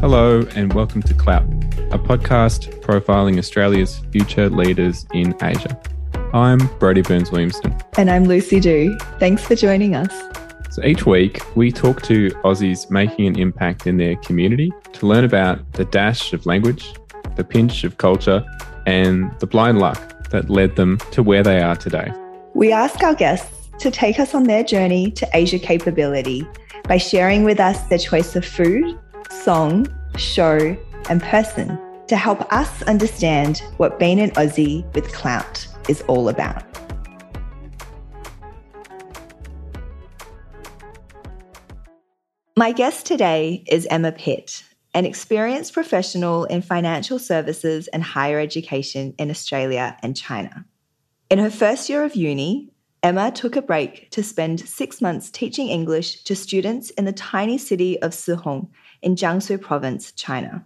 Hello, and welcome to Clout, a podcast profiling Australia's future leaders in Asia. I'm Brodie Burns Williamson. And I'm Lucy Dew. Thanks for joining us. So each week, we talk to Aussies making an impact in their community to learn about the dash of language, the pinch of culture, and the blind luck that led them to where they are today. We ask our guests to take us on their journey to Asia capability by sharing with us their choice of food, song, show, and person to help us understand what being an Aussie with clout is all about. My guest today is Emma Pitt, an experienced professional in financial services and higher education in Australia and China. In her first year of uni, Emma took a break to spend six months teaching English to students in the tiny city of Sihong in Jiangsu Province, China.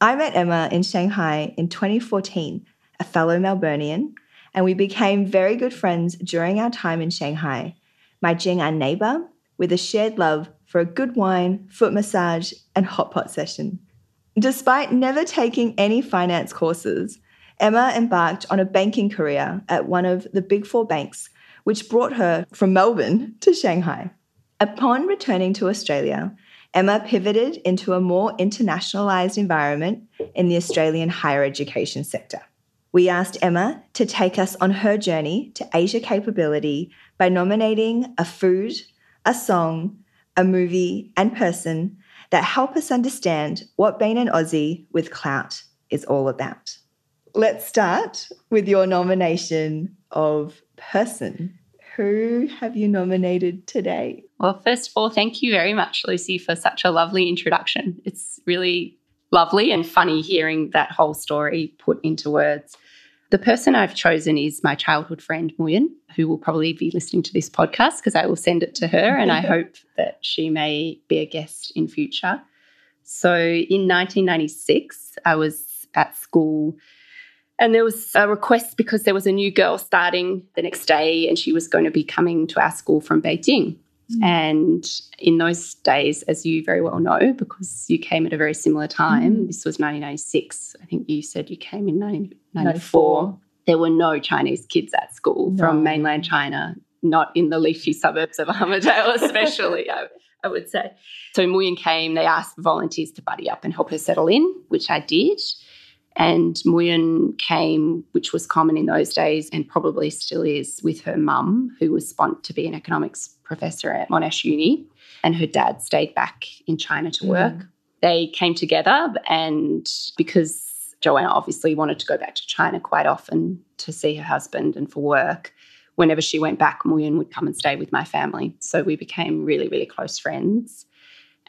I met Emma in Shanghai in 2014, a fellow Melburnian, and we became very good friends during our time in Shanghai, my Jing'an neighbor, with a shared love for a good wine, foot massage, and hot pot session. Despite never taking any finance courses, Emma embarked on a banking career at one of the big four banks, which brought her from Melbourne to Shanghai. Upon returning to Australia, Emma pivoted into a more internationalised environment in the Australian higher education sector. We asked Emma to take us on her journey to Asia capability by nominating a food, a song, a movie, and person that help us understand what being an Aussie with clout is all about. Let's start with your nomination of person. Who have you nominated today? Well, first of all, thank you very much, Lucy, for such a lovely introduction. It's really lovely and funny hearing that whole story put into words. The person I've chosen is my childhood friend, Muyun, who will probably be listening to this podcast because I will send it to her and I hope that she may be a guest in future. So in 1996, I was at school and there was a request because there was a new girl starting the next day and she was going to be coming to our school from Beijing. Mm. And in those days, as you very well know, because you came at a very similar time, mm. this was 1996. I think you said you came in 1994. There were no Chinese kids at school no. from mainland China, not in the leafy suburbs of Armadale, especially, I, I, would say. So Muyun came, they asked volunteers to buddy up and help her settle in, which I did. And Muyun came, which was common in those days and probably still is, with her mum, who was spont to be an economics professor at Monash Uni. And her dad stayed back in China to work. Mm. They came together, and because Joanna obviously wanted to go back to China quite often to see her husband and for work, whenever she went back, Muyun would come and stay with my family. So we became really, really close friends.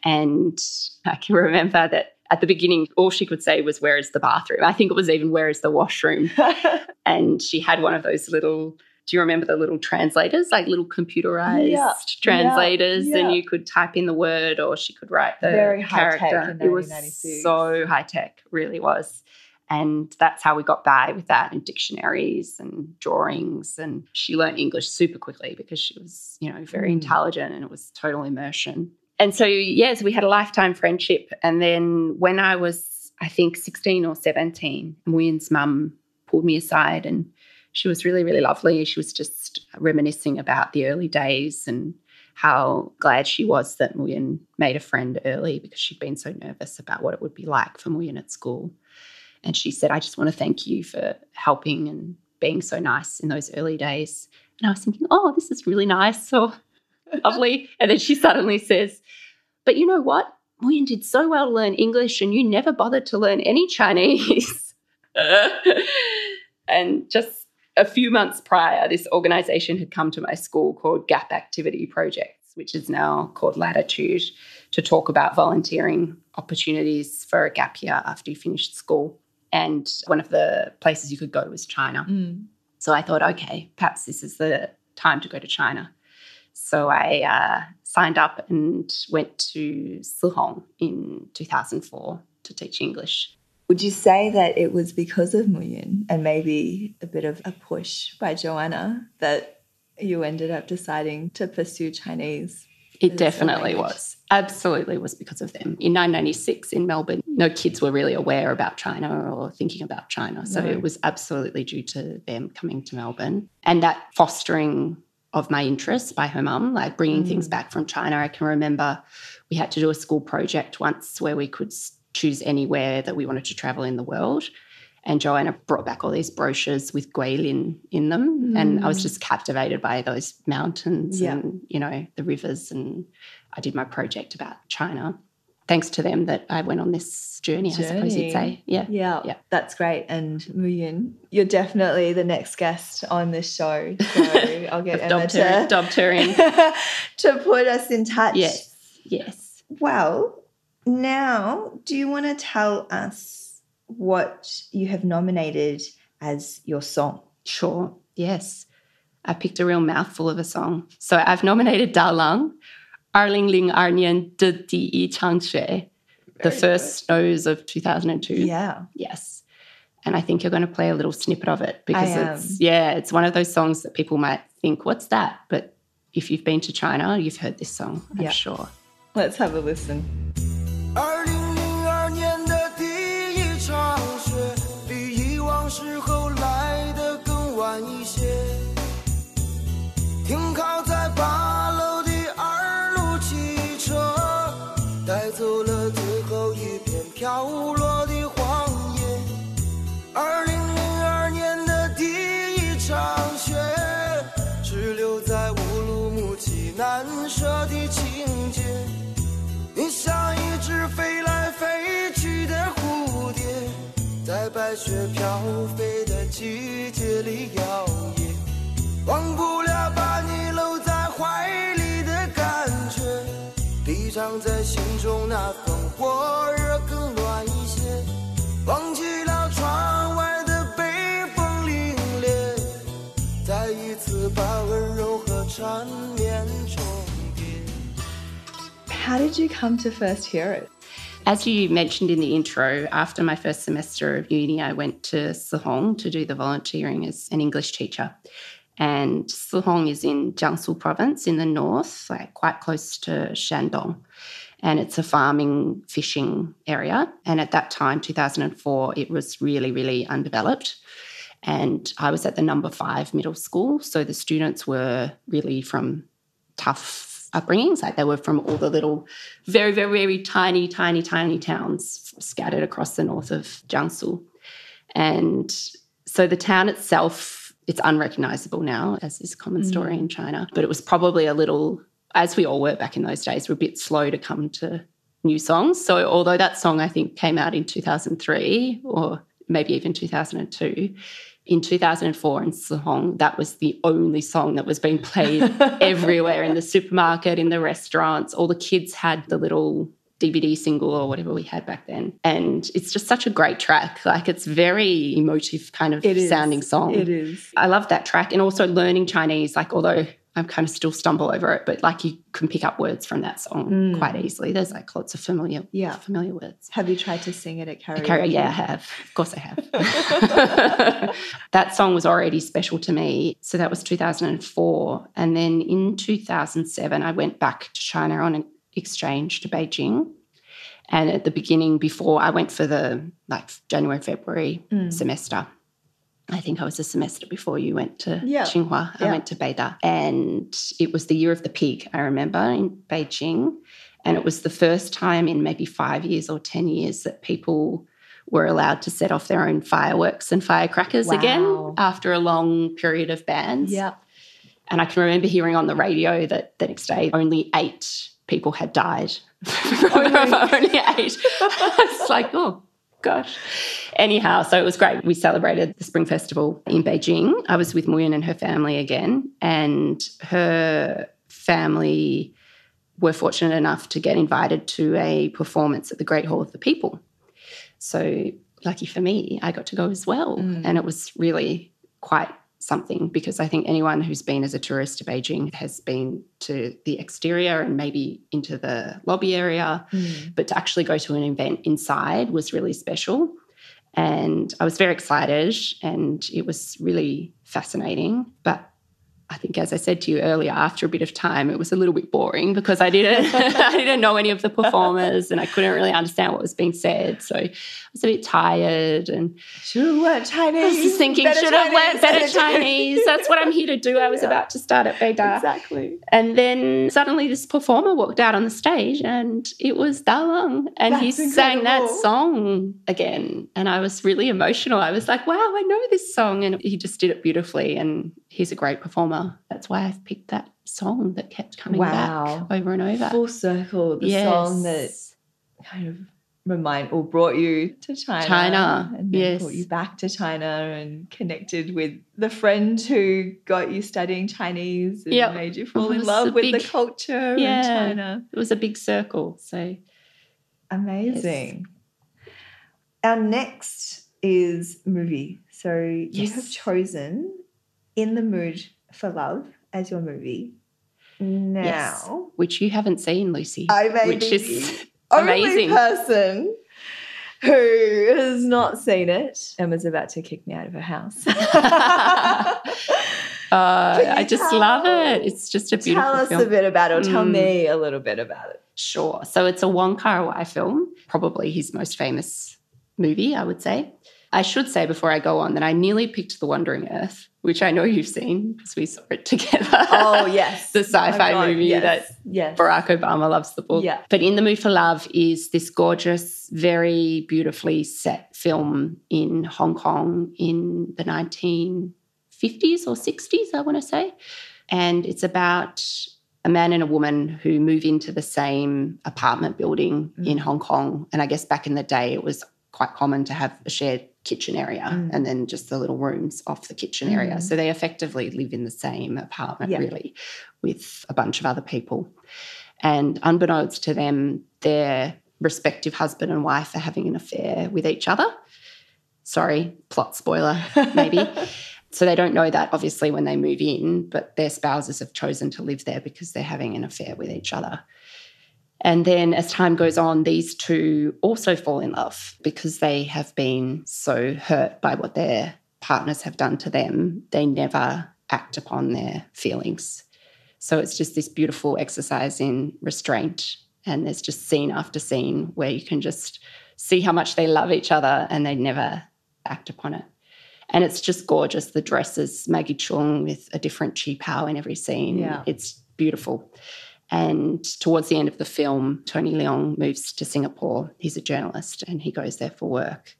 And I can remember that at the beginning, all she could say was, Where is the bathroom? I think it was even, Where is the washroom? and she had one of those little, do you remember the little translators, like little computerized yeah. translators? Yeah. Yeah. And you could type in the word or she could write the Very character. it was so high tech, really was. And that's how we got by with that and dictionaries and drawings. And she learned English super quickly because she was, you know, very mm. intelligent and it was total immersion and so, yes, we had a lifetime friendship. And then when I was, I think, 16 or 17, Muyun's mum pulled me aside and she was really, really lovely. She was just reminiscing about the early days and how glad she was that Muyun made a friend early because she'd been so nervous about what it would be like for Muyun at school. And she said, I just want to thank you for helping and being so nice in those early days. And I was thinking, oh, this is really nice. So lovely. And then she suddenly says, But you know what? Muyun did so well to learn English and you never bothered to learn any Chinese. and just a few months prior, this organization had come to my school called Gap Activity Projects, which is now called Latitude, to talk about volunteering opportunities for a gap year after you finished school. And one of the places you could go was China. Mm. So I thought, okay, perhaps this is the time to go to China. So I uh, signed up and went to Sihong in 2004 to teach English. Would you say that it was because of Muyun and maybe a bit of a push by Joanna that you ended up deciding to pursue Chinese It definitely was. Absolutely was because of them. In 1996 in Melbourne, no kids were really aware about China or thinking about China. So no. it was absolutely due to them coming to Melbourne and that fostering of my interests by her mum, like bringing mm. things back from China. I can remember we had to do a school project once where we could choose anywhere that we wanted to travel in the world. And Joanna brought back all these brochures with Guilin in them. Mm. And I was mm. just captivated by those mountains yeah. and, you know, the rivers. And I did my project about China. Thanks to them that I went on this journey, journey. I suppose you'd say. Yeah. Yeah. Yeah. That's great. And Muyun, you're definitely the next guest on this show. So I'll get Emma to, Dob to put us in touch. Yes. Yes. Well, now do you want to tell us what you have nominated as your song. Sure, yes. I picked a real mouthful of a song. So I've nominated Dao Lang, Arling Ling Arnian De Di Changxue, the first snows of 2002. Yeah. Yes. And I think you're going to play a little snippet of it because it's, yeah, it's one of those songs that people might think, what's that? But if you've been to China, you've heard this song, I'm yeah. sure. Let's have a listen. 雪在白雪飘飞的季节里摇曳，忘不了把你搂在怀里的感觉，比藏在心中那份火热更暖一些，忘记了窗外的北风凛冽，再一次把温柔和缠绵重叠。How did you come to first hear it? As you mentioned in the intro, after my first semester of uni, I went to Sihong to do the volunteering as an English teacher. And Sihong is in Jiangsu province in the north, like quite close to Shandong. And it's a farming, fishing area. And at that time, 2004, it was really, really undeveloped. And I was at the number five middle school. So the students were really from tough upbringings. Like they were from all the little, very, very, very tiny, tiny, tiny towns scattered across the north of Jiangsu. And so the town itself, it's unrecognizable now, as is common mm. story in China. But it was probably a little, as we all were back in those days, we're a bit slow to come to new songs. So although that song I think came out in 2003 or maybe even 2002, in 2004 in Sihong, that was the only song that was being played everywhere in the supermarket, in the restaurants. All the kids had the little DVD single or whatever we had back then. And it's just such a great track. Like it's very emotive kind of sounding song. It is. I love that track. And also learning Chinese, like although I kind of still stumble over it, but like you can pick up words from that song mm. quite easily. There's like lots of familiar, yeah, familiar words. Have you tried to sing it at karaoke? yeah, I have. Of course, I have. that song was already special to me. So that was 2004, and then in 2007, I went back to China on an exchange to Beijing. And at the beginning, before I went for the like January February mm. semester, I think I was a semester before you went to yeah. Tsinghua. I went to Beida. And it was the year of the pig, I remember, in Beijing. And it was the first time in maybe five years or 10 years that people were allowed to set off their own fireworks and firecrackers wow. again after a long period of bans. Yeah. And I can remember hearing on the radio that the next day only eight people had died. Oh, only eight. it's like, oh, gosh. Anyhow, so it was great. We celebrated the Spring Festival in Beijing. I was with Muyun and her family again, and her family were fortunate enough to get invited to a performance at the Great Hall of the People. So, lucky for me, I got to go as well. Mm. And it was really quite something because I think anyone who's been as a tourist to Beijing has been to the exterior and maybe into the lobby area. Mm. But to actually go to an event inside was really special. And I was very excited and it was really fascinating. But I think, as I said to you earlier, after a bit of time, it was a little bit boring because I didn't, I didn't know any of the performers and I couldn't really understand what was being said. So I was a bit tired and Should have Chinese. I was thinking, should have learned better Chinese. That's what I'm here to do. I was Yeah. about to start at Beida. Exactly. And then suddenly this performer walked out on the stage and it was Dao Lang. And he That's sang that song again. And I was really emotional. I was like, wow, I know this song. And he just did it beautifully. And he's a great performer. That's why I've picked that song that kept coming Wow. back over and over. Full circle, the Yes. song that kind of remind or brought you to China. China, And then yes. brought you back to China and connected with the friend who got you studying Chinese and Yep. made you fall in love with the big- culture Yeah. in China. It was a big circle. So Amazing. Our next is movie. So you Yes. have chosen In the Mood for Love as your movie. Now, Yes. which you haven't seen, Lucy. I may which be is only amazing. person who has not seen it. Emma's about to kick me out of her house. Uh, I just tell- love it. It's just a beautiful Tell us film. a bit about it, or tell Mm. me a little bit about it. Sure. So it's a Wong Kar Wai film, probably his most famous movie, I would say. I should say before I go on that I nearly picked The Wandering Earth, which I know you've seen because we saw it together. Oh, yes. the sci-fi Oh, movie yes, that yes. Barack Obama loves the book. Yeah. But In the Mood for Love is this gorgeous, very beautifully set film in Hong Kong in the 1950s or 60s, I want to say. And it's about a man and a woman who move into the same apartment building in Mm. Hong Kong. And I guess back in the day, it was quite common to have a shared kitchen area Mm. and then just the little rooms off the kitchen area. Mm. So they effectively live in the same apartment, Yeah. really, with a bunch of other people. And unbeknownst to them, their respective husband and wife are having an affair with each other. Sorry, plot spoiler, maybe. so they don't know that obviously when they move in, but their spouses have chosen to live there because they're having an affair with each other. And then as time goes on, these two also fall in love because they have been so hurt by what their partners have done to them. They never act upon their feelings. So it's just this beautiful exercise in restraint. And there's just scene after scene where you can just see how much they love each other and they never act upon it. And it's just gorgeous. The dresses, Maggie Cheung with a different qipao in every scene. Yeah. It's beautiful. And towards the end of the film, Tony Leung moves to Singapore. He's a journalist and he goes there for work.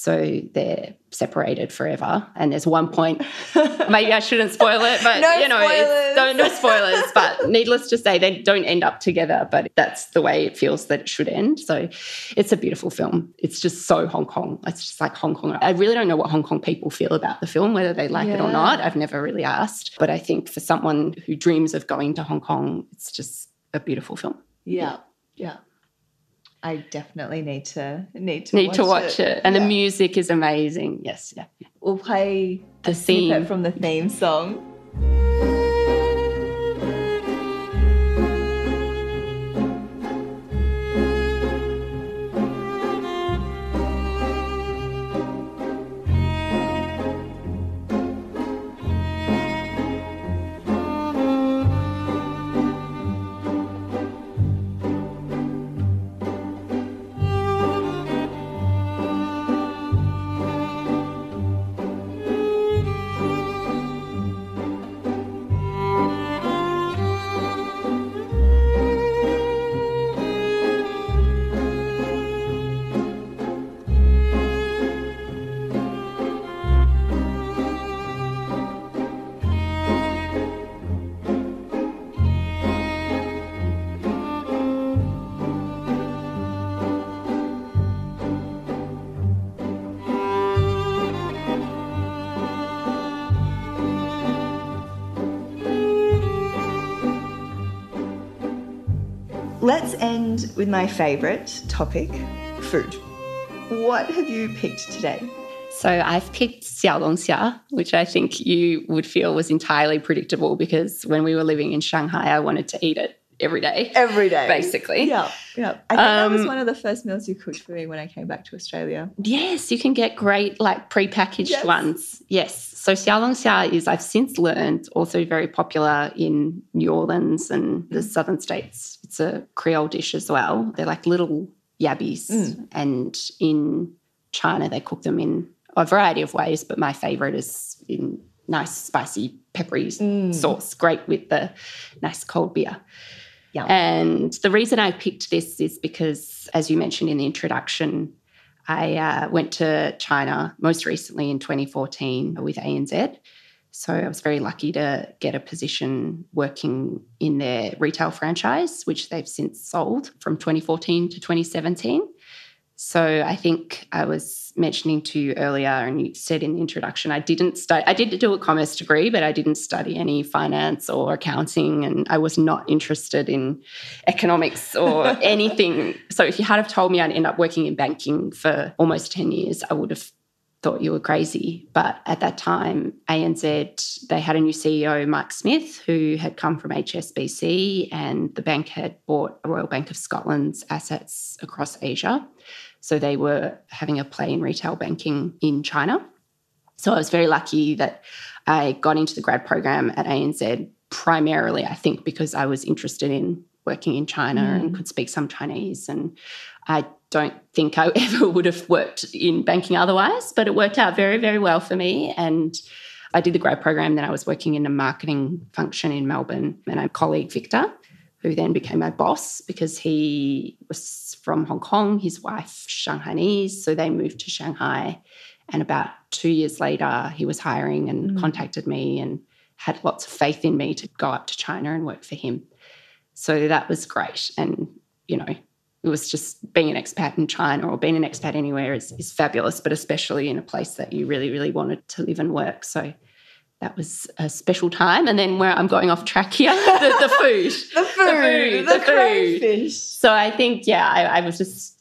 So they're separated forever. And there's one point, maybe I shouldn't spoil it, but No you know, spoilers. no, no spoilers. But needless to say, they don't end up together, but that's the way it feels that it should end. So it's a beautiful film. It's just so Hong Kong. It's just like Hong Kong. I really don't know what Hong Kong people feel about the film, whether they like it or not. I've never really asked. But I think for someone who dreams of going to Hong Kong, it's just a beautiful film. Yeah, yeah. I definitely need to need to Need watch to watch it. And Yeah. the music is amazing. Yes, yeah. We'll play The theme. from the theme song. Let's end with my favorite topic food. What have you picked today? So I've picked xiaolongxia, which I think you would feel was entirely predictable because when we were living in Shanghai, I wanted to eat it every day. Every day. Basically. Yeah. Yeah, I think that was Um, one of the first meals you cooked for me when I came back to Australia. Yes, you can get great like prepackaged Yes. ones. Yes. So xiaolongxia is I've since learned also very popular in New Orleans and the southern states. It's a Creole dish as well. They're like little yabbies Mm. and in China they cook them in a variety of ways, but my favorite is in nice spicy peppery Mm. sauce, great with the nice cold beer. Yum. And the reason I picked this is because, as you mentioned in the introduction, I uh, went to China most recently in 2014 with ANZ. So I was very lucky to get a position working in their retail franchise, which they've since sold from 2014 to 2017. So I think I was mentioning to you earlier, and you said in the introduction, I didn't study. I did do a commerce degree, but I didn't study any finance or accounting, and I was not interested in economics or anything. So if you had have told me I'd end up working in banking for almost ten years, I would have thought you were crazy. But at that time, ANZ, they had a new CEO, Mike Smith, who had come from HSBC, and the bank had bought Royal Bank of Scotland's assets across Asia. So they were having a play in retail banking in China. So I was very lucky that I got into the grad program at ANZ primarily, I think, because I was interested in working in China and mm. could speak some Chinese. And I don't think I ever would have worked in banking otherwise, but it worked out very, very well for me. And I did the grad program, then I was working in a marketing function in Melbourne. And a colleague, Victor, who then became my boss because he was from Hong Kong, his wife, Shanghainese. So they moved to Shanghai. And about two years later, he was hiring and Mm. contacted me and had lots of faith in me to go up to China and work for him. So that was great. And, you know, it was just being an expat in China or being an expat anywhere is, is fabulous, but especially in a place that you really, really wanted to live and work. So that was a special time. And then where I'm going off track here, the, the food. The food, the, the food. crayfish. So I think, yeah, I, I was just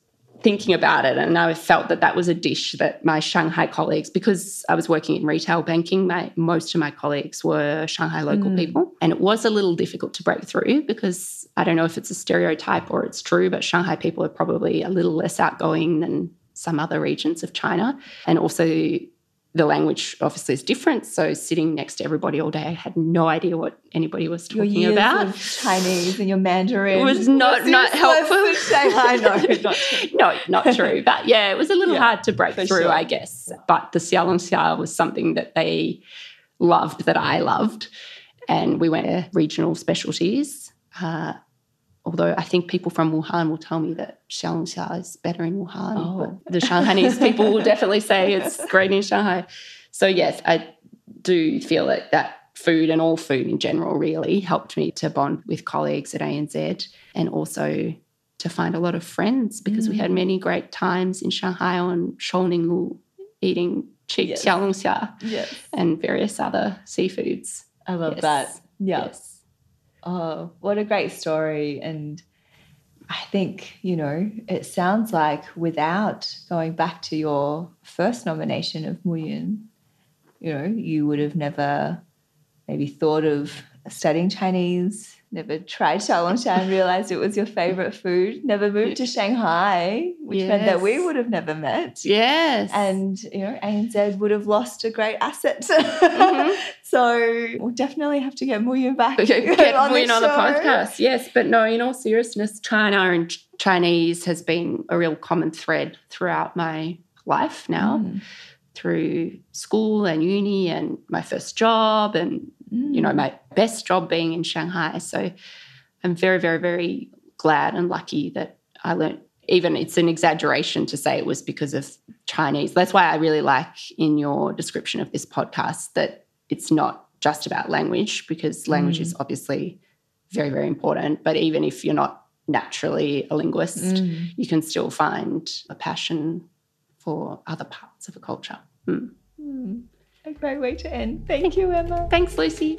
thinking about it and I felt that that was a dish that my Shanghai colleagues, because I was working in retail banking, my, most of my colleagues were Shanghai local Mm. people. And it was a little difficult to break through because I don't know if it's a stereotype or it's true, but Shanghai people are probably a little less outgoing than some other regions of China. And also, the language obviously is different. So sitting next to everybody all day, I had no idea what anybody was talking about. Chinese and your Mandarin It was not- your not helpful. of Shanghai. No, not true. no, not true. But yeah, it was a little Yeah, hard to break through, sure. I guess. But the Xiao Long Xia was something that they loved, that I loved. And we went to regional specialties. Uh, although I think people from Wuhan will tell me that Xiao is better in Wuhan. Oh. But the Shanghainese people will definitely say it's great in Shanghai. So, yes, I do feel that that food and all food in general really helped me to bond with colleagues at ANZ and also to find a lot of friends because we mm. had many great times in Shanghai on Shouninglu eating cheap Yes. xiaolongxia Yes, and various other seafoods. I love Yes. that. Yeah. Yes. Oh, what a great story. And I think, you know, it sounds like without going back to your first nomination of Muyun, you know, you would have never maybe thought of studying Chinese, never tried Xiaolongxia and realized it was your favorite food, never moved to Shanghai, which meant that we would have never met. Yes. And you know, ANZ would have lost a great asset. Mhm. so we'll definitely have to get Muyun back get get on, Win the on the podcast. Yes, but no, in all seriousness, China and Chinese has been a real common thread throughout my life now, Mm. through school and uni and my first job and you know, my best job being in Shanghai. So I'm very, very, very glad and lucky that I learned. Even it's an exaggeration to say it was because of Chinese. That's why I really like in your description of this podcast that it's not just about language, because language is obviously very, very important. But even if you're not naturally a linguist, Mm. you can still find a passion for other parts of a culture. Mm. Mm. A great way to end. Thank you, Emma. Thanks, Lucy.